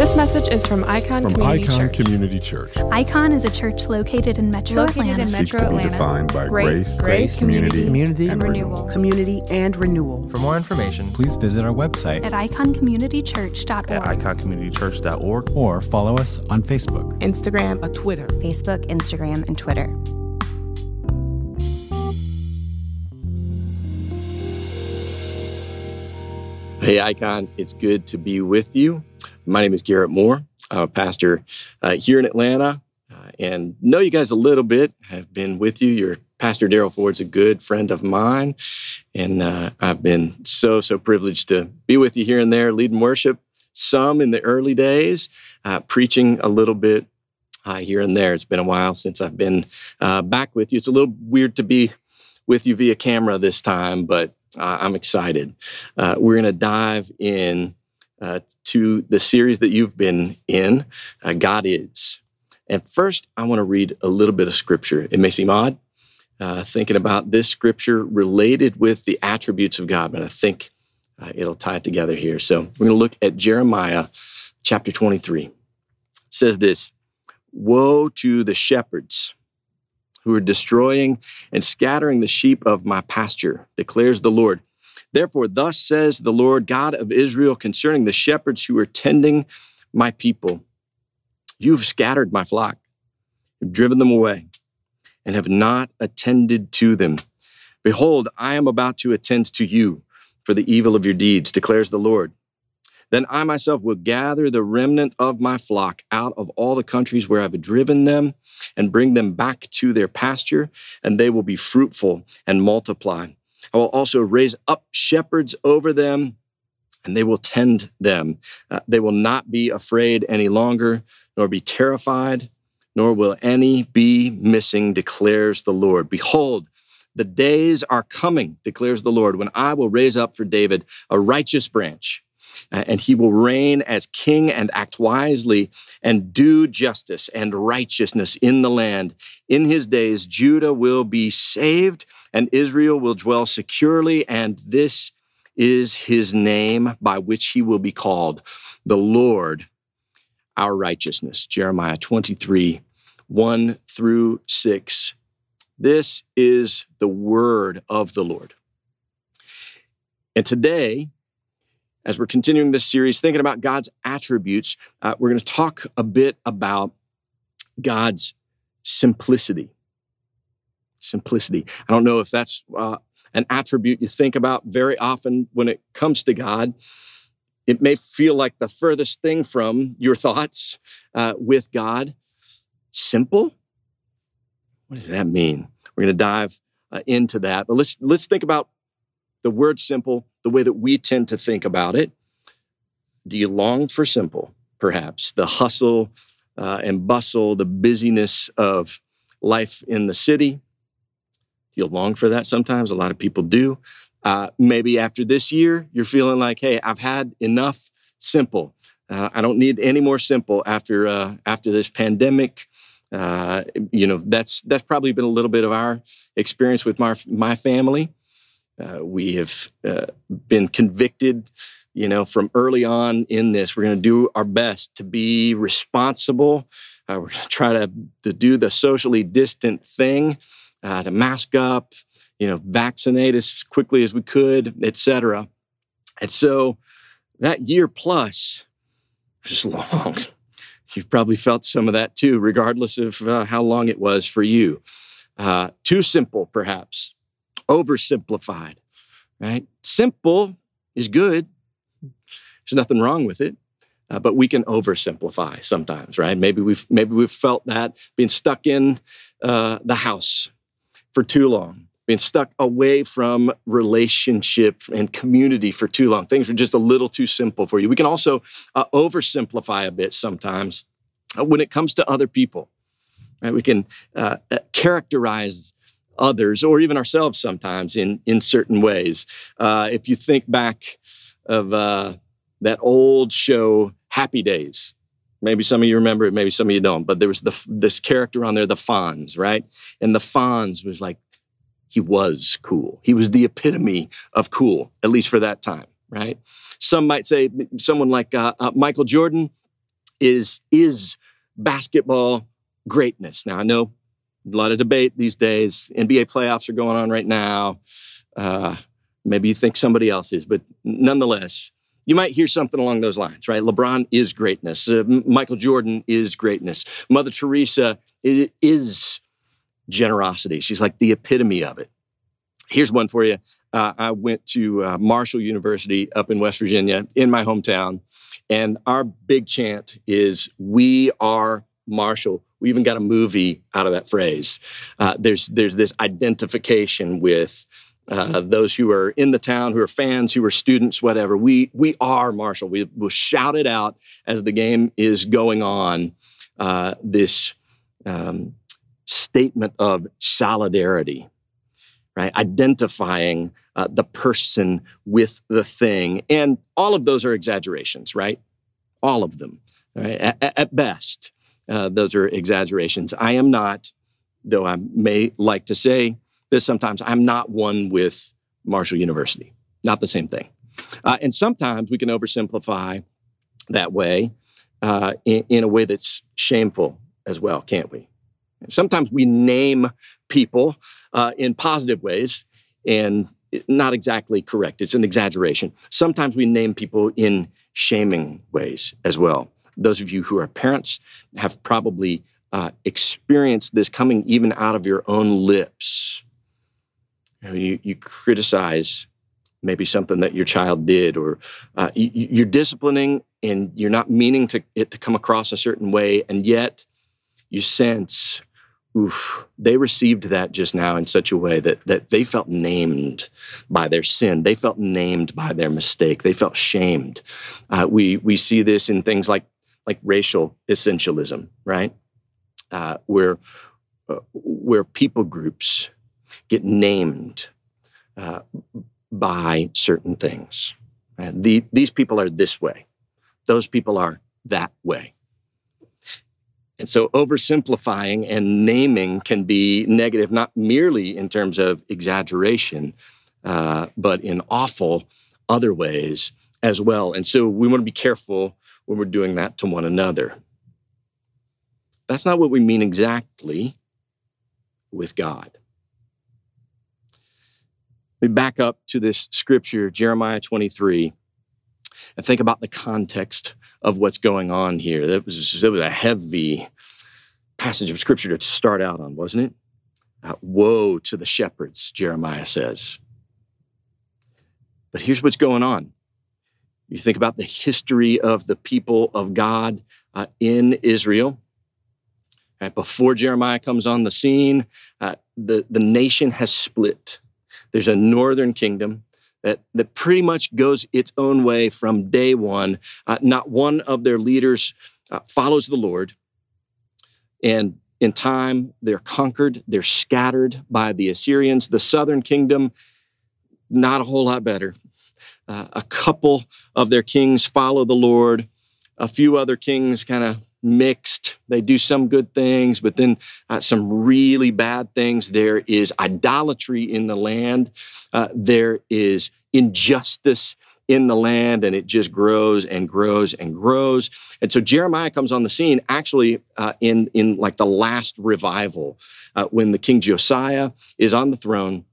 This message is from Icon From Community Icon Church. Community Church. Icon is a church located in Metro Located Atlanta. in seeks Metro to be defined by Grace, grace, grace, community, community, and renewal. Community and renewal. For more information, please visit our website at iconcommunitychurch.org. at iconcommunitychurch.org or follow us on Facebook. Instagram, a Twitter, Facebook, Instagram, and Twitter. Hey, Icon, it's good to be with you. My name is Garrett Moore. A pastor uh, here in Atlanta uh, and know you guys a little bit. I've been with you. Your pastor Daryl Ford's a good friend of mine, and uh, I've been so, so privileged to be with you here and there, leading worship some in the early days, uh, preaching a little bit uh, here and there. It's been a while since I've been uh, back with you. It's a little weird to be with you via camera this time, but uh, I'm excited. Uh, we're going to dive in uh, to the series that you've been in, uh, God Is. And first, I want to read a little bit of scripture. It may seem odd uh, thinking about this scripture related with the attributes of God, but I think uh, it'll tie it together here. So we're going to look at Jeremiah chapter 23. It says this Woe to the shepherds who are destroying and scattering the sheep of my pasture, declares the Lord. Therefore, thus says the Lord God of Israel concerning the shepherds who are tending my people You've scattered my flock, you've driven them away, and have not attended to them. Behold, I am about to attend to you for the evil of your deeds, declares the Lord. Then I myself will gather the remnant of my flock out of all the countries where I've driven them and bring them back to their pasture, and they will be fruitful and multiply. I will also raise up shepherds over them, and they will tend them. Uh, they will not be afraid any longer, nor be terrified, nor will any be missing, declares the Lord. Behold, the days are coming, declares the Lord, when I will raise up for David a righteous branch uh, and he will reign as king and act wisely and do justice and righteousness in the land. In his days, Judah will be saved and Israel will dwell securely, and this is his name by which he will be called the Lord, our righteousness. Jeremiah 23, 1 through 6. This is the word of the Lord. And today, as we're continuing this series, thinking about God's attributes, uh, we're going to talk a bit about God's simplicity. Simplicity. I don't know if that's uh, an attribute you think about very often when it comes to God. It may feel like the furthest thing from your thoughts uh, with God. Simple? What does that mean? We're going to dive uh, into that. But let's let's think about the word simple the way that we tend to think about it. Do you long for simple? Perhaps the hustle uh, and bustle, the busyness of life in the city. Do you long for that sometimes? A lot of people do. Uh, maybe after this year, you're feeling like, hey, I've had enough simple. Uh, I don't need any more simple after uh, after this pandemic. Uh, you know, that's that's probably been a little bit of our experience with my my family. Uh, we have uh, been convicted, you know, from early on in this. We're going to do our best to be responsible. We're going to try to, to do the socially distant thing, uh, to mask up, you know, vaccinate as quickly as we could, etc. And so that year plus was long. You've probably felt some of that too, regardless of uh, how long it was for you. Uh, too simple, perhaps oversimplified, right? Simple is good. There's nothing wrong with it. Uh, but we can oversimplify sometimes, right? Maybe we've maybe we've felt that being stuck in uh, the house for too long, being stuck away from relationship and community for too long. Things are just a little too simple for you. We can also uh, oversimplify a bit sometimes uh, when it comes to other people. Right? We can uh, uh, characterize others or even ourselves sometimes in in certain ways. Uh, if you think back of uh, that old show, Happy Days. Maybe some of you remember it, maybe some of you don't. But there was the, this character on there, the Fonz, right? And the Fonz was like, he was cool. He was the epitome of cool, at least for that time, right? Some might say someone like uh, uh, Michael Jordan, is is basketball greatness. Now I know a lot of debate these days. NBA playoffs are going on right now. Uh, maybe you think somebody else is, but nonetheless, you might hear something along those lines, right? LeBron is greatness. Uh, Michael Jordan is greatness. Mother Teresa is generosity. She's like the epitome of it. Here's one for you. Uh, I went to uh, Marshall University up in West Virginia, in my hometown, and our big chant is "We are Marshall." We even got a movie out of that phrase. Uh, there's there's this identification with uh, those who are in the town, who are fans, who are students, whatever. We we are Marshall. We will shout it out as the game is going on. Uh, this um, statement of solidarity, right? Identifying uh, the person with the thing, and all of those are exaggerations, right? All of them, right? At, at best. Uh, those are exaggerations. I am not, though I may like to say this sometimes, I'm not one with Marshall University. Not the same thing. Uh, and sometimes we can oversimplify that way uh, in, in a way that's shameful as well, can't we? Sometimes we name people uh, in positive ways and not exactly correct. It's an exaggeration. Sometimes we name people in shaming ways as well those of you who are parents have probably uh, experienced this coming even out of your own lips. You, know, you, you, criticize maybe something that your child did, or uh, you, are disciplining and you're not meaning to, it to come across a certain way, and yet you sense, oof, they received that just now in such a way that, that they felt named by their sin. They felt named by their mistake. They felt shamed. Uh, we, we see this in things like like racial essentialism, right? Uh, where uh, where people groups get named uh, by certain things. The, these people are this way; those people are that way. And so, oversimplifying and naming can be negative, not merely in terms of exaggeration, uh, but in awful other ways as well. And so, we want to be careful when we're doing that to one another. That's not what we mean exactly with God. We back up to this scripture, Jeremiah 23, and think about the context of what's going on here. That was, that was a heavy passage of scripture to start out on, wasn't it? Uh, woe to the shepherds, Jeremiah says. But here's what's going on you think about the history of the people of God uh, in Israel. Right, before Jeremiah comes on the scene, uh, the, the nation has split. There's a northern kingdom that, that pretty much goes its own way from day one. Uh, not one of their leaders uh, follows the Lord. And in time, they're conquered, they're scattered by the Assyrians. The southern kingdom, not a whole lot better. Uh, a couple of their kings follow the Lord. A few other kings kind of mixed. They do some good things, but then uh, some really bad things. There is idolatry in the land. Uh, there is injustice in the land, and it just grows and grows and grows. And so Jeremiah comes on the scene actually uh, in in like the last revival uh, when the king Josiah is on the throne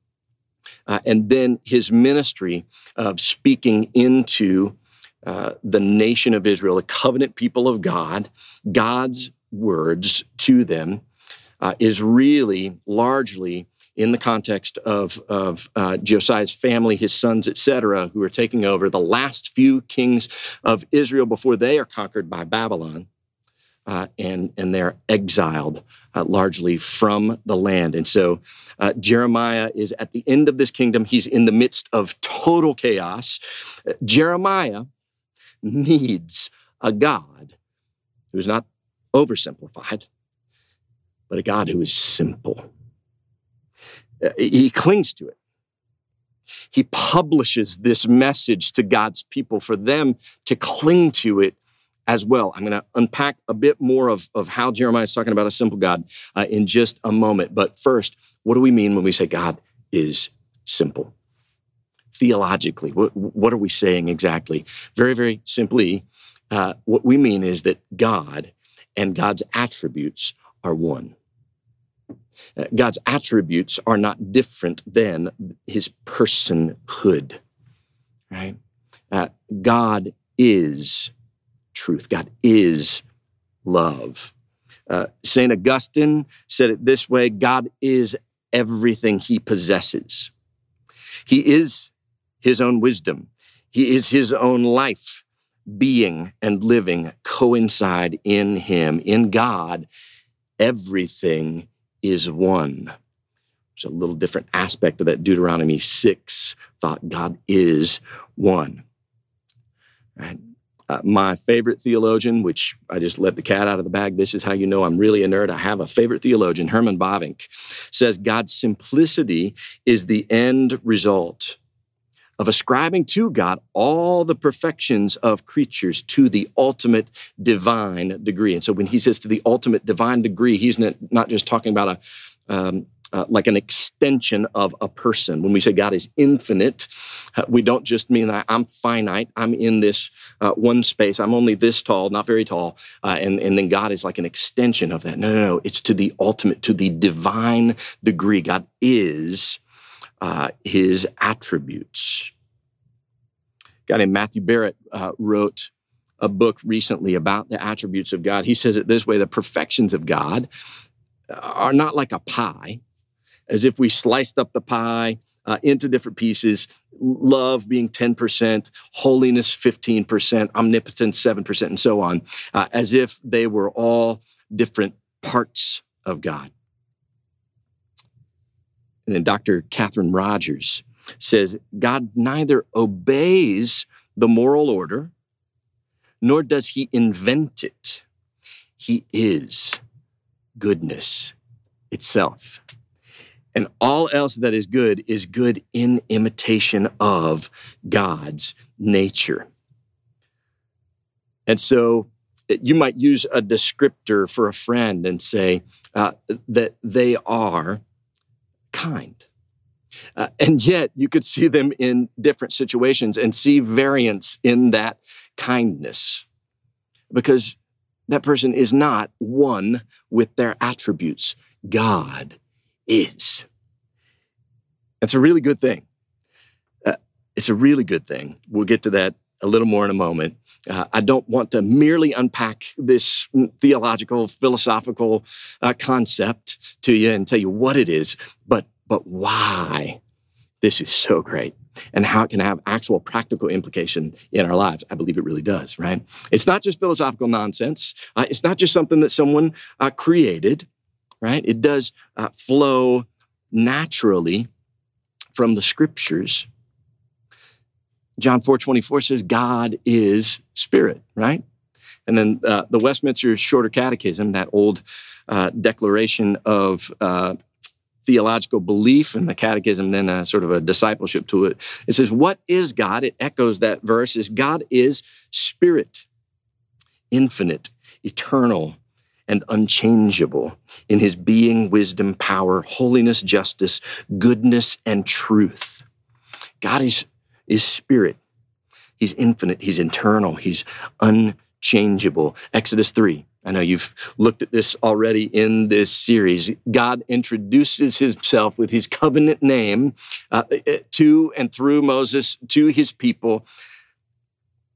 uh, and then his ministry of speaking into uh, the nation of Israel, the covenant people of God, God's words to them, uh, is really largely in the context of, of uh, Josiah's family, his sons, etc., who are taking over the last few kings of Israel before they are conquered by Babylon uh, and, and they're exiled uh, largely from the land. And so uh, Jeremiah is at the end of this kingdom. He's in the midst of total chaos. Uh, Jeremiah needs a God who's not oversimplified, but a God who is simple. Uh, he clings to it. He publishes this message to God's people for them to cling to it as well. I'm going to unpack a bit more of, of how Jeremiah is talking about a simple God uh, in just a moment. But first, what do we mean when we say God is simple? Theologically, what, what are we saying exactly? Very, very simply, Uh, what we mean is that God and God's attributes are one. Uh, God's attributes are not different than his personhood, right? Uh, God is truth. God is love. Uh, St. Augustine said it this way God is everything he possesses. He is his own wisdom, he is his own life. Being and living coincide in him. In God, everything is one. It's a little different aspect of that Deuteronomy 6 thought God is one. Right? Uh, my favorite theologian, which I just let the cat out of the bag, this is how you know I'm really a nerd. I have a favorite theologian, Herman Bavinck, says God's simplicity is the end result of ascribing to God all the perfections of creatures to the ultimate divine degree. And so when he says to the ultimate divine degree, he's not just talking about a um, uh, like an extension of a person. When we say God is infinite, uh, we don't just mean that I'm finite. I'm in this uh, one space. I'm only this tall, not very tall. Uh, and, and then God is like an extension of that. No, no, no. It's to the ultimate, to the divine degree. God is uh, his attributes. A guy named Matthew Barrett uh, wrote a book recently about the attributes of God. He says it this way the perfections of God are not like a pie as if we sliced up the pie uh, into different pieces love being 10%, holiness 15%, omnipotence 7%, and so on, uh, as if they were all different parts of God. And then Dr. Catherine Rogers says God neither obeys the moral order nor does he invent it. He is goodness itself. And all else that is good is good in imitation of God's nature. And so you might use a descriptor for a friend and say uh, that they are kind. Uh, and yet you could see them in different situations and see variance in that kindness because that person is not one with their attributes. God is. It's a really good thing. Uh, it's a really good thing. We'll get to that a little more in a moment. Uh, I don't want to merely unpack this theological, philosophical uh, concept to you and tell you what it is, but but why this is so great and how it can have actual practical implication in our lives. I believe it really does. Right? It's not just philosophical nonsense. Uh, it's not just something that someone uh, created right? It does uh, flow naturally from the scriptures. John 4 24 says, God is spirit, right? And then uh, the Westminster Shorter Catechism, that old uh, declaration of uh, theological belief and the catechism, then a sort of a discipleship to it. It says, What is God? It echoes that verse is God is spirit, infinite, eternal, and unchangeable in his being, wisdom, power, holiness, justice, goodness, and truth. God is, is spirit. He's infinite, he's eternal, he's unchangeable. Exodus 3. I know you've looked at this already in this series. God introduces himself with his covenant name uh, to and through Moses to his people.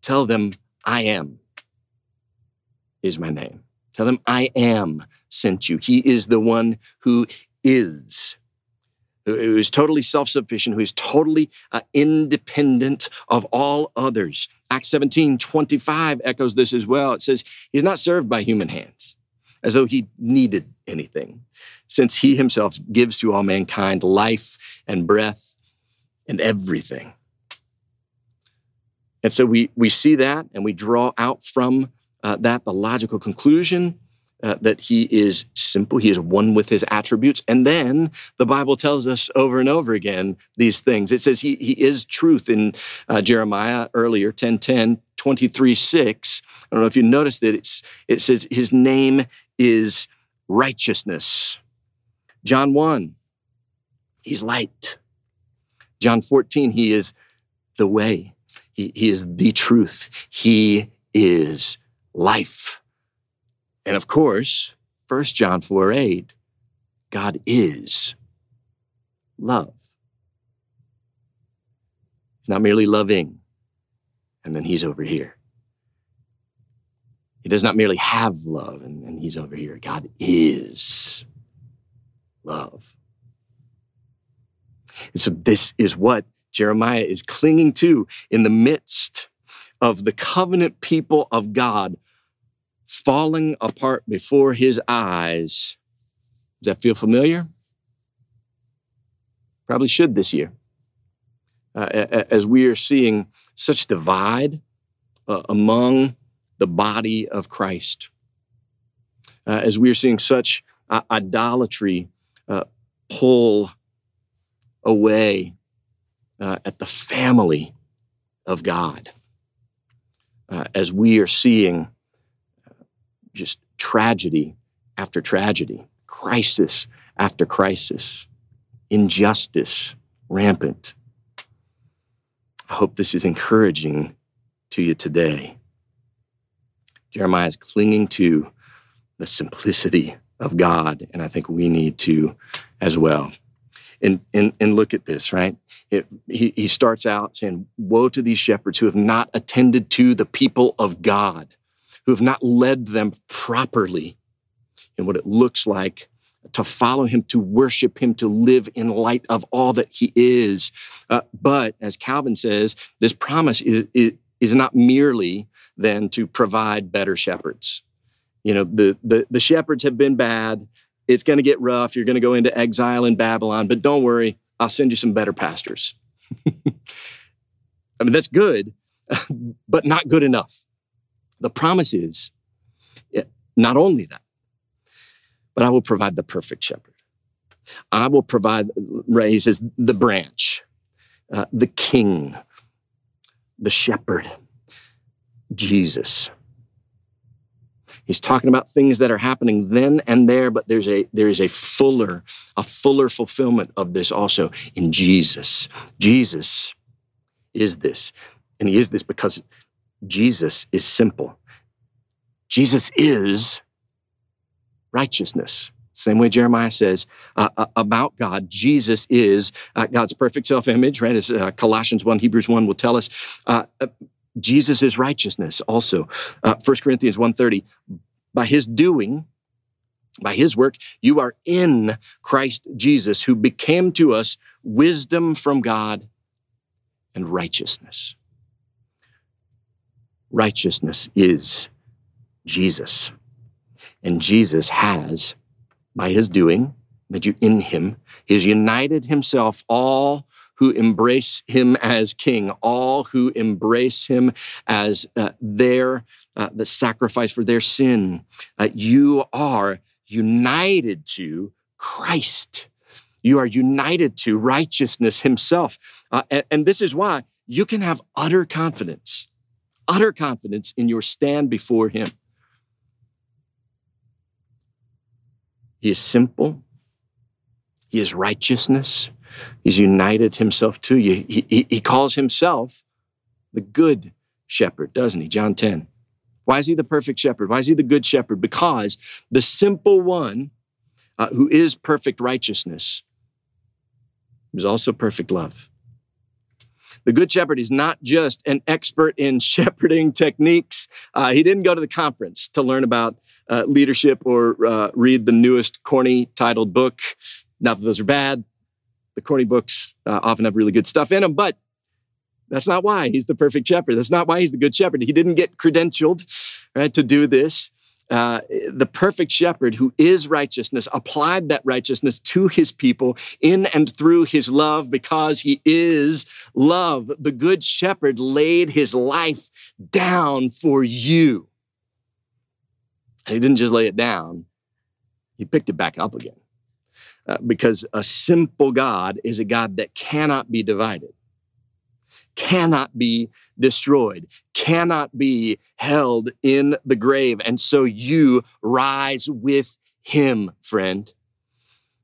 Tell them, I am is my name. Tell them, I am sent you. He is the one who is, who is totally self sufficient, who is totally uh, independent of all others. Acts 17 25 echoes this as well. It says, He's not served by human hands, as though he needed anything, since he himself gives to all mankind life and breath and everything. And so we, we see that and we draw out from uh, that the logical conclusion uh, that he is simple, he is one with his attributes. And then the Bible tells us over and over again these things. It says he, he is truth in uh, Jeremiah earlier, 10 10, 23 6. I don't know if you noticed that it's, it says his name is righteousness. John 1, he's light. John 14, he is the way. He, he is the truth. He is life. And of course, 1 John 4 8, God is love. He's not merely loving, and then he's over here. He does not merely have love, and then he's over here. God is love. And so, this is what Jeremiah is clinging to in the midst of the covenant people of God falling apart before his eyes. Does that feel familiar? Probably should this year. Uh, as we are seeing such divide uh, among the body of Christ, uh, as we are seeing such uh, idolatry uh, pull away uh, at the family of God, as we are seeing just tragedy after tragedy, crisis after crisis, injustice rampant. I hope this is encouraging to you today. Jeremiah is clinging to the simplicity of God, and I think we need to as well. And, and, and look at this, right? It, he, he starts out saying, Woe to these shepherds who have not attended to the people of God, who have not led them properly in what it looks like to follow him, to worship him, to live in light of all that he is. Uh, but as Calvin says, this promise is, is, not merely then to provide better shepherds. You know, the, the, the shepherds have been bad. It's going to get rough. You're going to go into exile in Babylon, but don't worry, I'll send you some better pastors. I mean, that's good, but not good enough. The promise is not only that, but I will provide the perfect shepherd. I will provide, he says, the branch, uh, the king, the shepherd, Jesus. He's talking about things that are happening then and there, but there's a there is a fuller, a fuller fulfillment of this also in Jesus. Jesus is this, and he is this because Jesus is simple. Jesus is righteousness. Same way Jeremiah says uh, uh, about God, Jesus is uh, God's perfect self image, right? As uh, Colossians 1, Hebrews 1 will tell us. Uh, Jesus is righteousness also. Uh, 1 Corinthians 1.30, by his doing, by his work, you are in Christ Jesus, who became to us wisdom from God and righteousness. Righteousness is Jesus. And Jesus has, by his doing, made you in him. He has united himself all who embrace him as king, all who embrace him as uh, their uh, the sacrifice for their sin. Uh, you are united to Christ. You are united to righteousness himself. Uh, and, and this is why you can have utter confidence, utter confidence in your stand before him. He is simple. He is righteousness. He's united himself to you. He, he, he, calls himself the good shepherd, doesn't he? John 10. Why is he the perfect shepherd? Why is he the good shepherd? Because the simple one uh, who is perfect righteousness is also perfect love. The Good Shepherd is not just an expert in shepherding techniques. Uh, he didn't go to the conference to learn about uh, leadership or uh, read the newest corny titled book. Not that those are bad. The corny books uh, often have really good stuff in them, but that's not why he's the perfect shepherd. That's not why he's the good shepherd. He didn't get credentialed right, to do this. Uh, the perfect shepherd who is righteousness applied that righteousness to his people in and through his love because he is love. The good shepherd laid his life down for you. He didn't just lay it down, he picked it back up again. Uh, because a simple God is a God that cannot be divided cannot be destroyed, cannot be held in the grave. And so you rise with him, friend.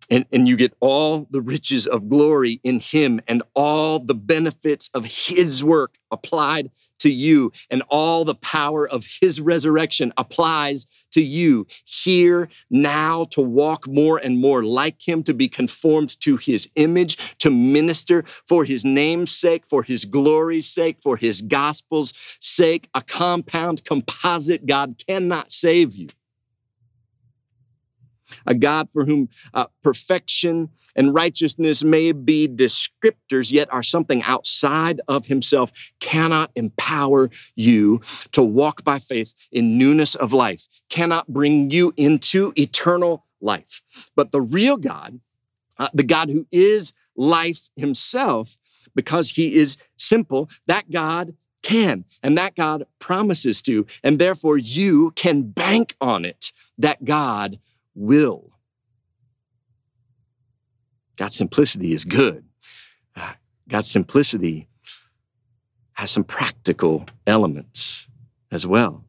And, and you get all the riches of glory in him and all the benefits of his work applied to you. And all the power of his resurrection applies to you. Here now to walk more and more like him to be conformed to his image to minister for his name's sake for his glory's sake for his gospel's sake. A compound composite god cannot save you a God for whom uh, perfection and righteousness may be descriptors, yet are something outside of himself, cannot empower you to walk by faith in newness of life, cannot bring you into eternal life. But the real God, uh, the God who is life himself, because he is simple, that God can, and that God promises to, and therefore you can bank on it that God will. God's simplicity is good. Uh, God's simplicity has some practical elements as well.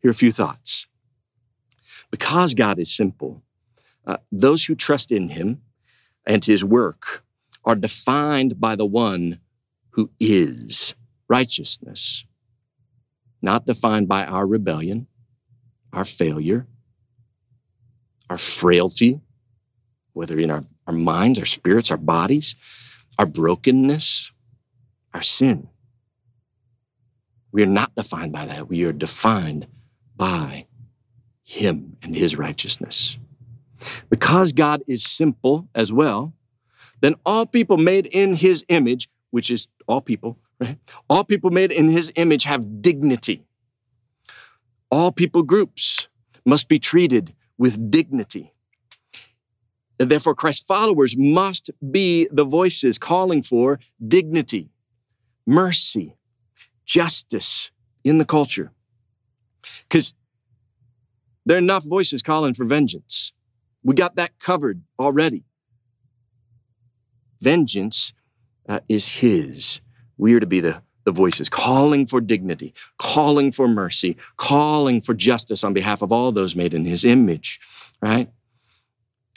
Here are a few thoughts. Because God is simple, uh, those who trust in Him and His work are defined by the one who is righteousness, not defined by our rebellion, our failure, our frailty, whether in our, our minds, our spirits, our bodies, our brokenness, our sin. We are not defined by that. We are defined by Him and His righteousness. Because God is simple as well, then all people made in His image, which is all people, right? All people made in His image have dignity. All people groups must be treated with dignity. And therefore, Christ's followers must be the voices calling for dignity, mercy, justice in the culture. Because there are enough voices calling for vengeance. We got that covered already. Vengeance uh, is His. We are to be the the voices calling for dignity, calling for mercy, calling for justice on behalf of all those made in his image, right?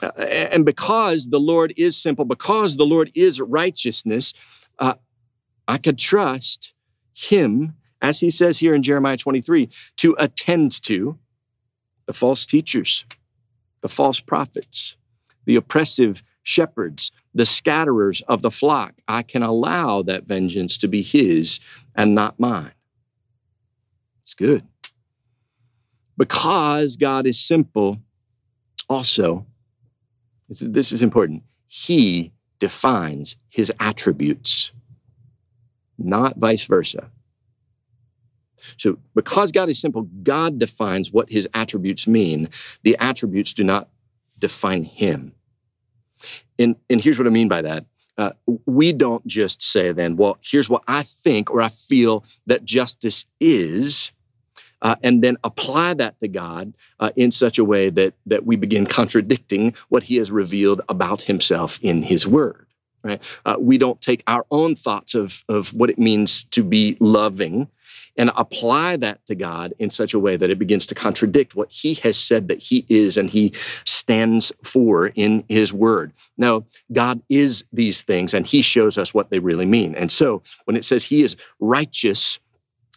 And because the Lord is simple, because the Lord is righteousness, uh, I could trust him, as he says here in Jeremiah 23, to attend to the false teachers, the false prophets, the oppressive shepherds, the scatterers of the flock. I can allow that vengeance to be his and not mine. It's good. Because God is simple, also, this is important, he defines his attributes, not vice versa. So, because God is simple, God defines what his attributes mean. The attributes do not define him. And, and here's what I mean by that. Uh, we don't just say then, well, here's what I think or I feel that justice is, uh, and then apply that to God uh, in such a way that, that we begin contradicting what He has revealed about Himself in His Word. Right? Uh, we don't take our own thoughts of, of what it means to be loving and apply that to God in such a way that it begins to contradict what He has said that He is and He stands for in His Word. Now, God is these things and He shows us what they really mean. And so when it says He is righteous,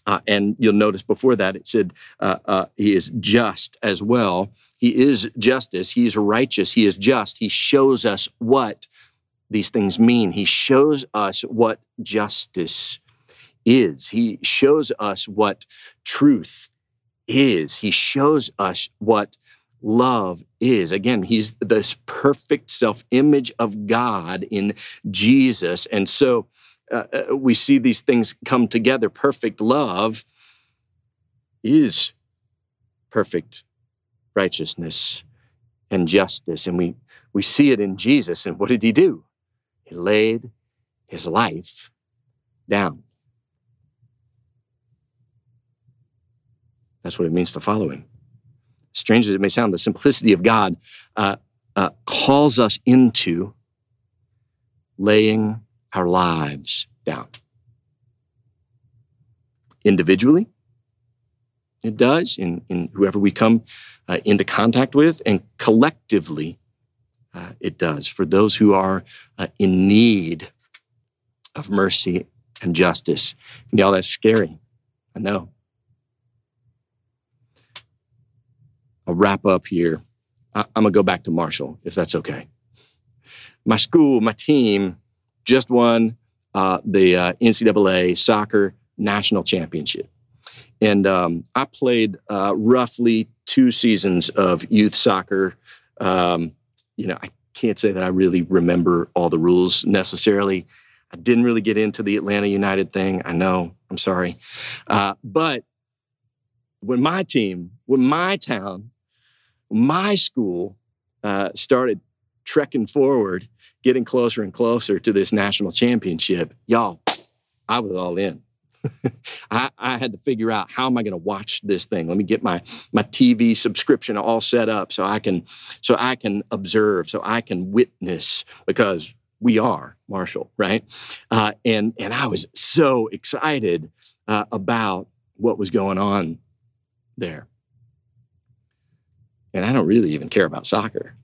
uh, and you'll notice before that it said uh, uh, He is just as well. He is justice. He is righteous. He is just. He shows us what these things mean. He shows us what justice is. He shows us what truth is. He shows us what love is. Again, he's this perfect self image of God in Jesus. And so uh, uh, we see these things come together. Perfect love is perfect righteousness and justice. And we, we see it in Jesus. And what did he do? He laid his life down That's what it means to follow him. Strange as it may sound, the simplicity of God uh, uh, calls us into laying our lives down. Individually, it does in, in whoever we come uh, into contact with, and collectively, uh, it does for those who are uh, in need of mercy and justice. And y'all, that's scary. I know. I'll wrap up here. I- I'm going to go back to Marshall, if that's okay. My school, my team just won uh, the uh, NCAA soccer national championship. And um, I played uh, roughly two seasons of youth soccer. Um, you know, I can't say that I really remember all the rules necessarily. I didn't really get into the Atlanta United thing. I know, I'm sorry. Uh, but when my team, when my town, my school uh, started trekking forward, getting closer and closer to this national championship, y'all, I was all in. I, I, had to figure out how am I going to watch this thing. Let me get my my TV subscription all set up so I can so I can observe, so I can witness because we are Marshall, right? Uh, and and I was so excited uh, about what was going on there. And I don't really even care about soccer.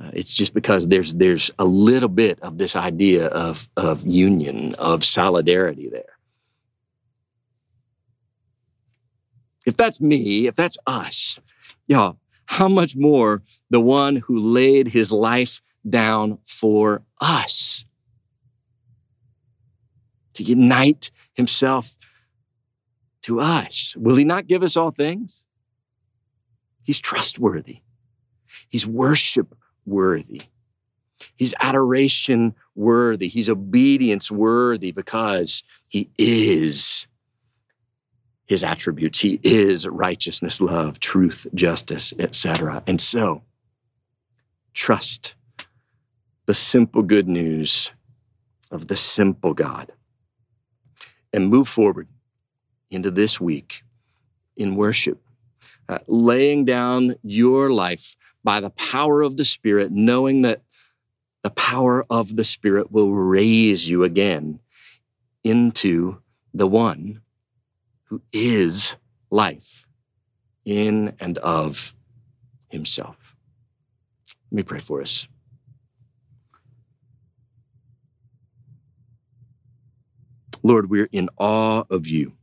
Uh, it's just because there's there's a little bit of this idea of of union, of solidarity there. If that's me, if that's us, y'all, how much more the one who laid his life down for us to unite himself to us. Will he not give us all things? He's trustworthy. He's worship worthy. He's adoration worthy. He's obedience worthy because he is his attributes. He is righteousness, love, truth, justice, etc. And so, trust the simple good news of the simple God and move forward into this week in worship, uh, laying down your life by the power of the Spirit, knowing that the power of the Spirit will raise you again into the one who is life in and of himself. Let me pray for us. Lord, we're in awe of you.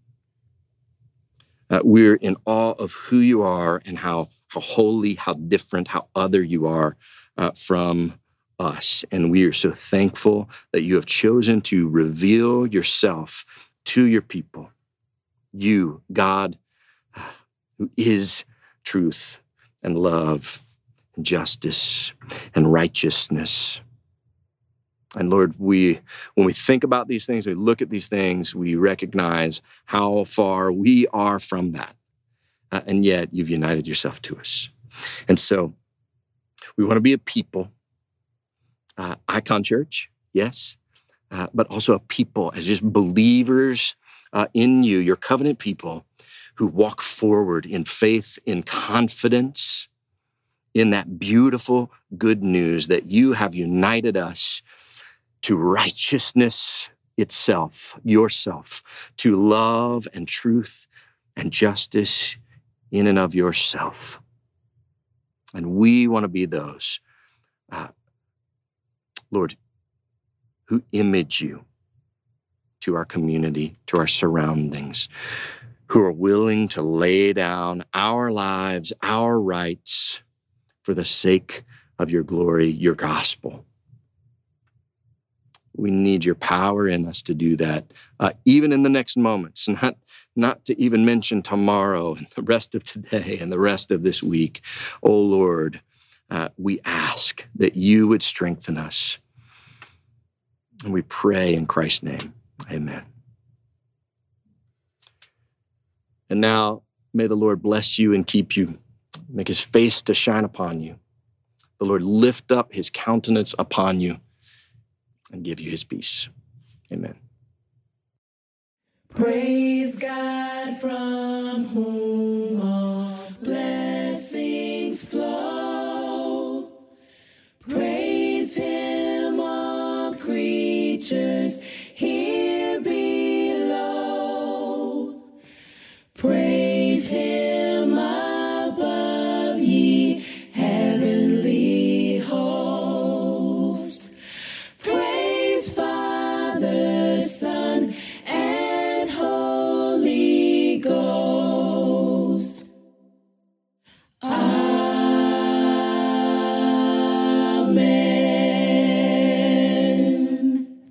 Uh, we're in awe of who you are and how, how holy, how different, how other you are uh, from us. And we are so thankful that you have chosen to reveal yourself to your people. You, God, who is truth and love and justice and righteousness. And Lord, we when we think about these things, we look at these things, we recognize how far we are from that. Uh, and yet you've united yourself to us. And so we want to be a people, uh, icon church, yes, uh, but also a people as just believers uh, in you, your covenant people who walk forward in faith, in confidence, in that beautiful good news that you have united us to righteousness itself, yourself, to love and truth and justice in and of yourself. And we want to be those, uh, Lord, who image you to our community, to our surroundings, who are willing to lay down our lives, our rights for the sake of your glory, your gospel. We need your power in us to do that, uh, even in the next moments, not, not to even mention tomorrow and the rest of today and the rest of this week. Oh Lord, uh, we ask that you would strengthen us. And we pray in Christ's name. Amen. And now may the Lord bless you and keep you, make his face to shine upon you. The Lord lift up his countenance upon you and give you his peace. Amen. Praise God from whom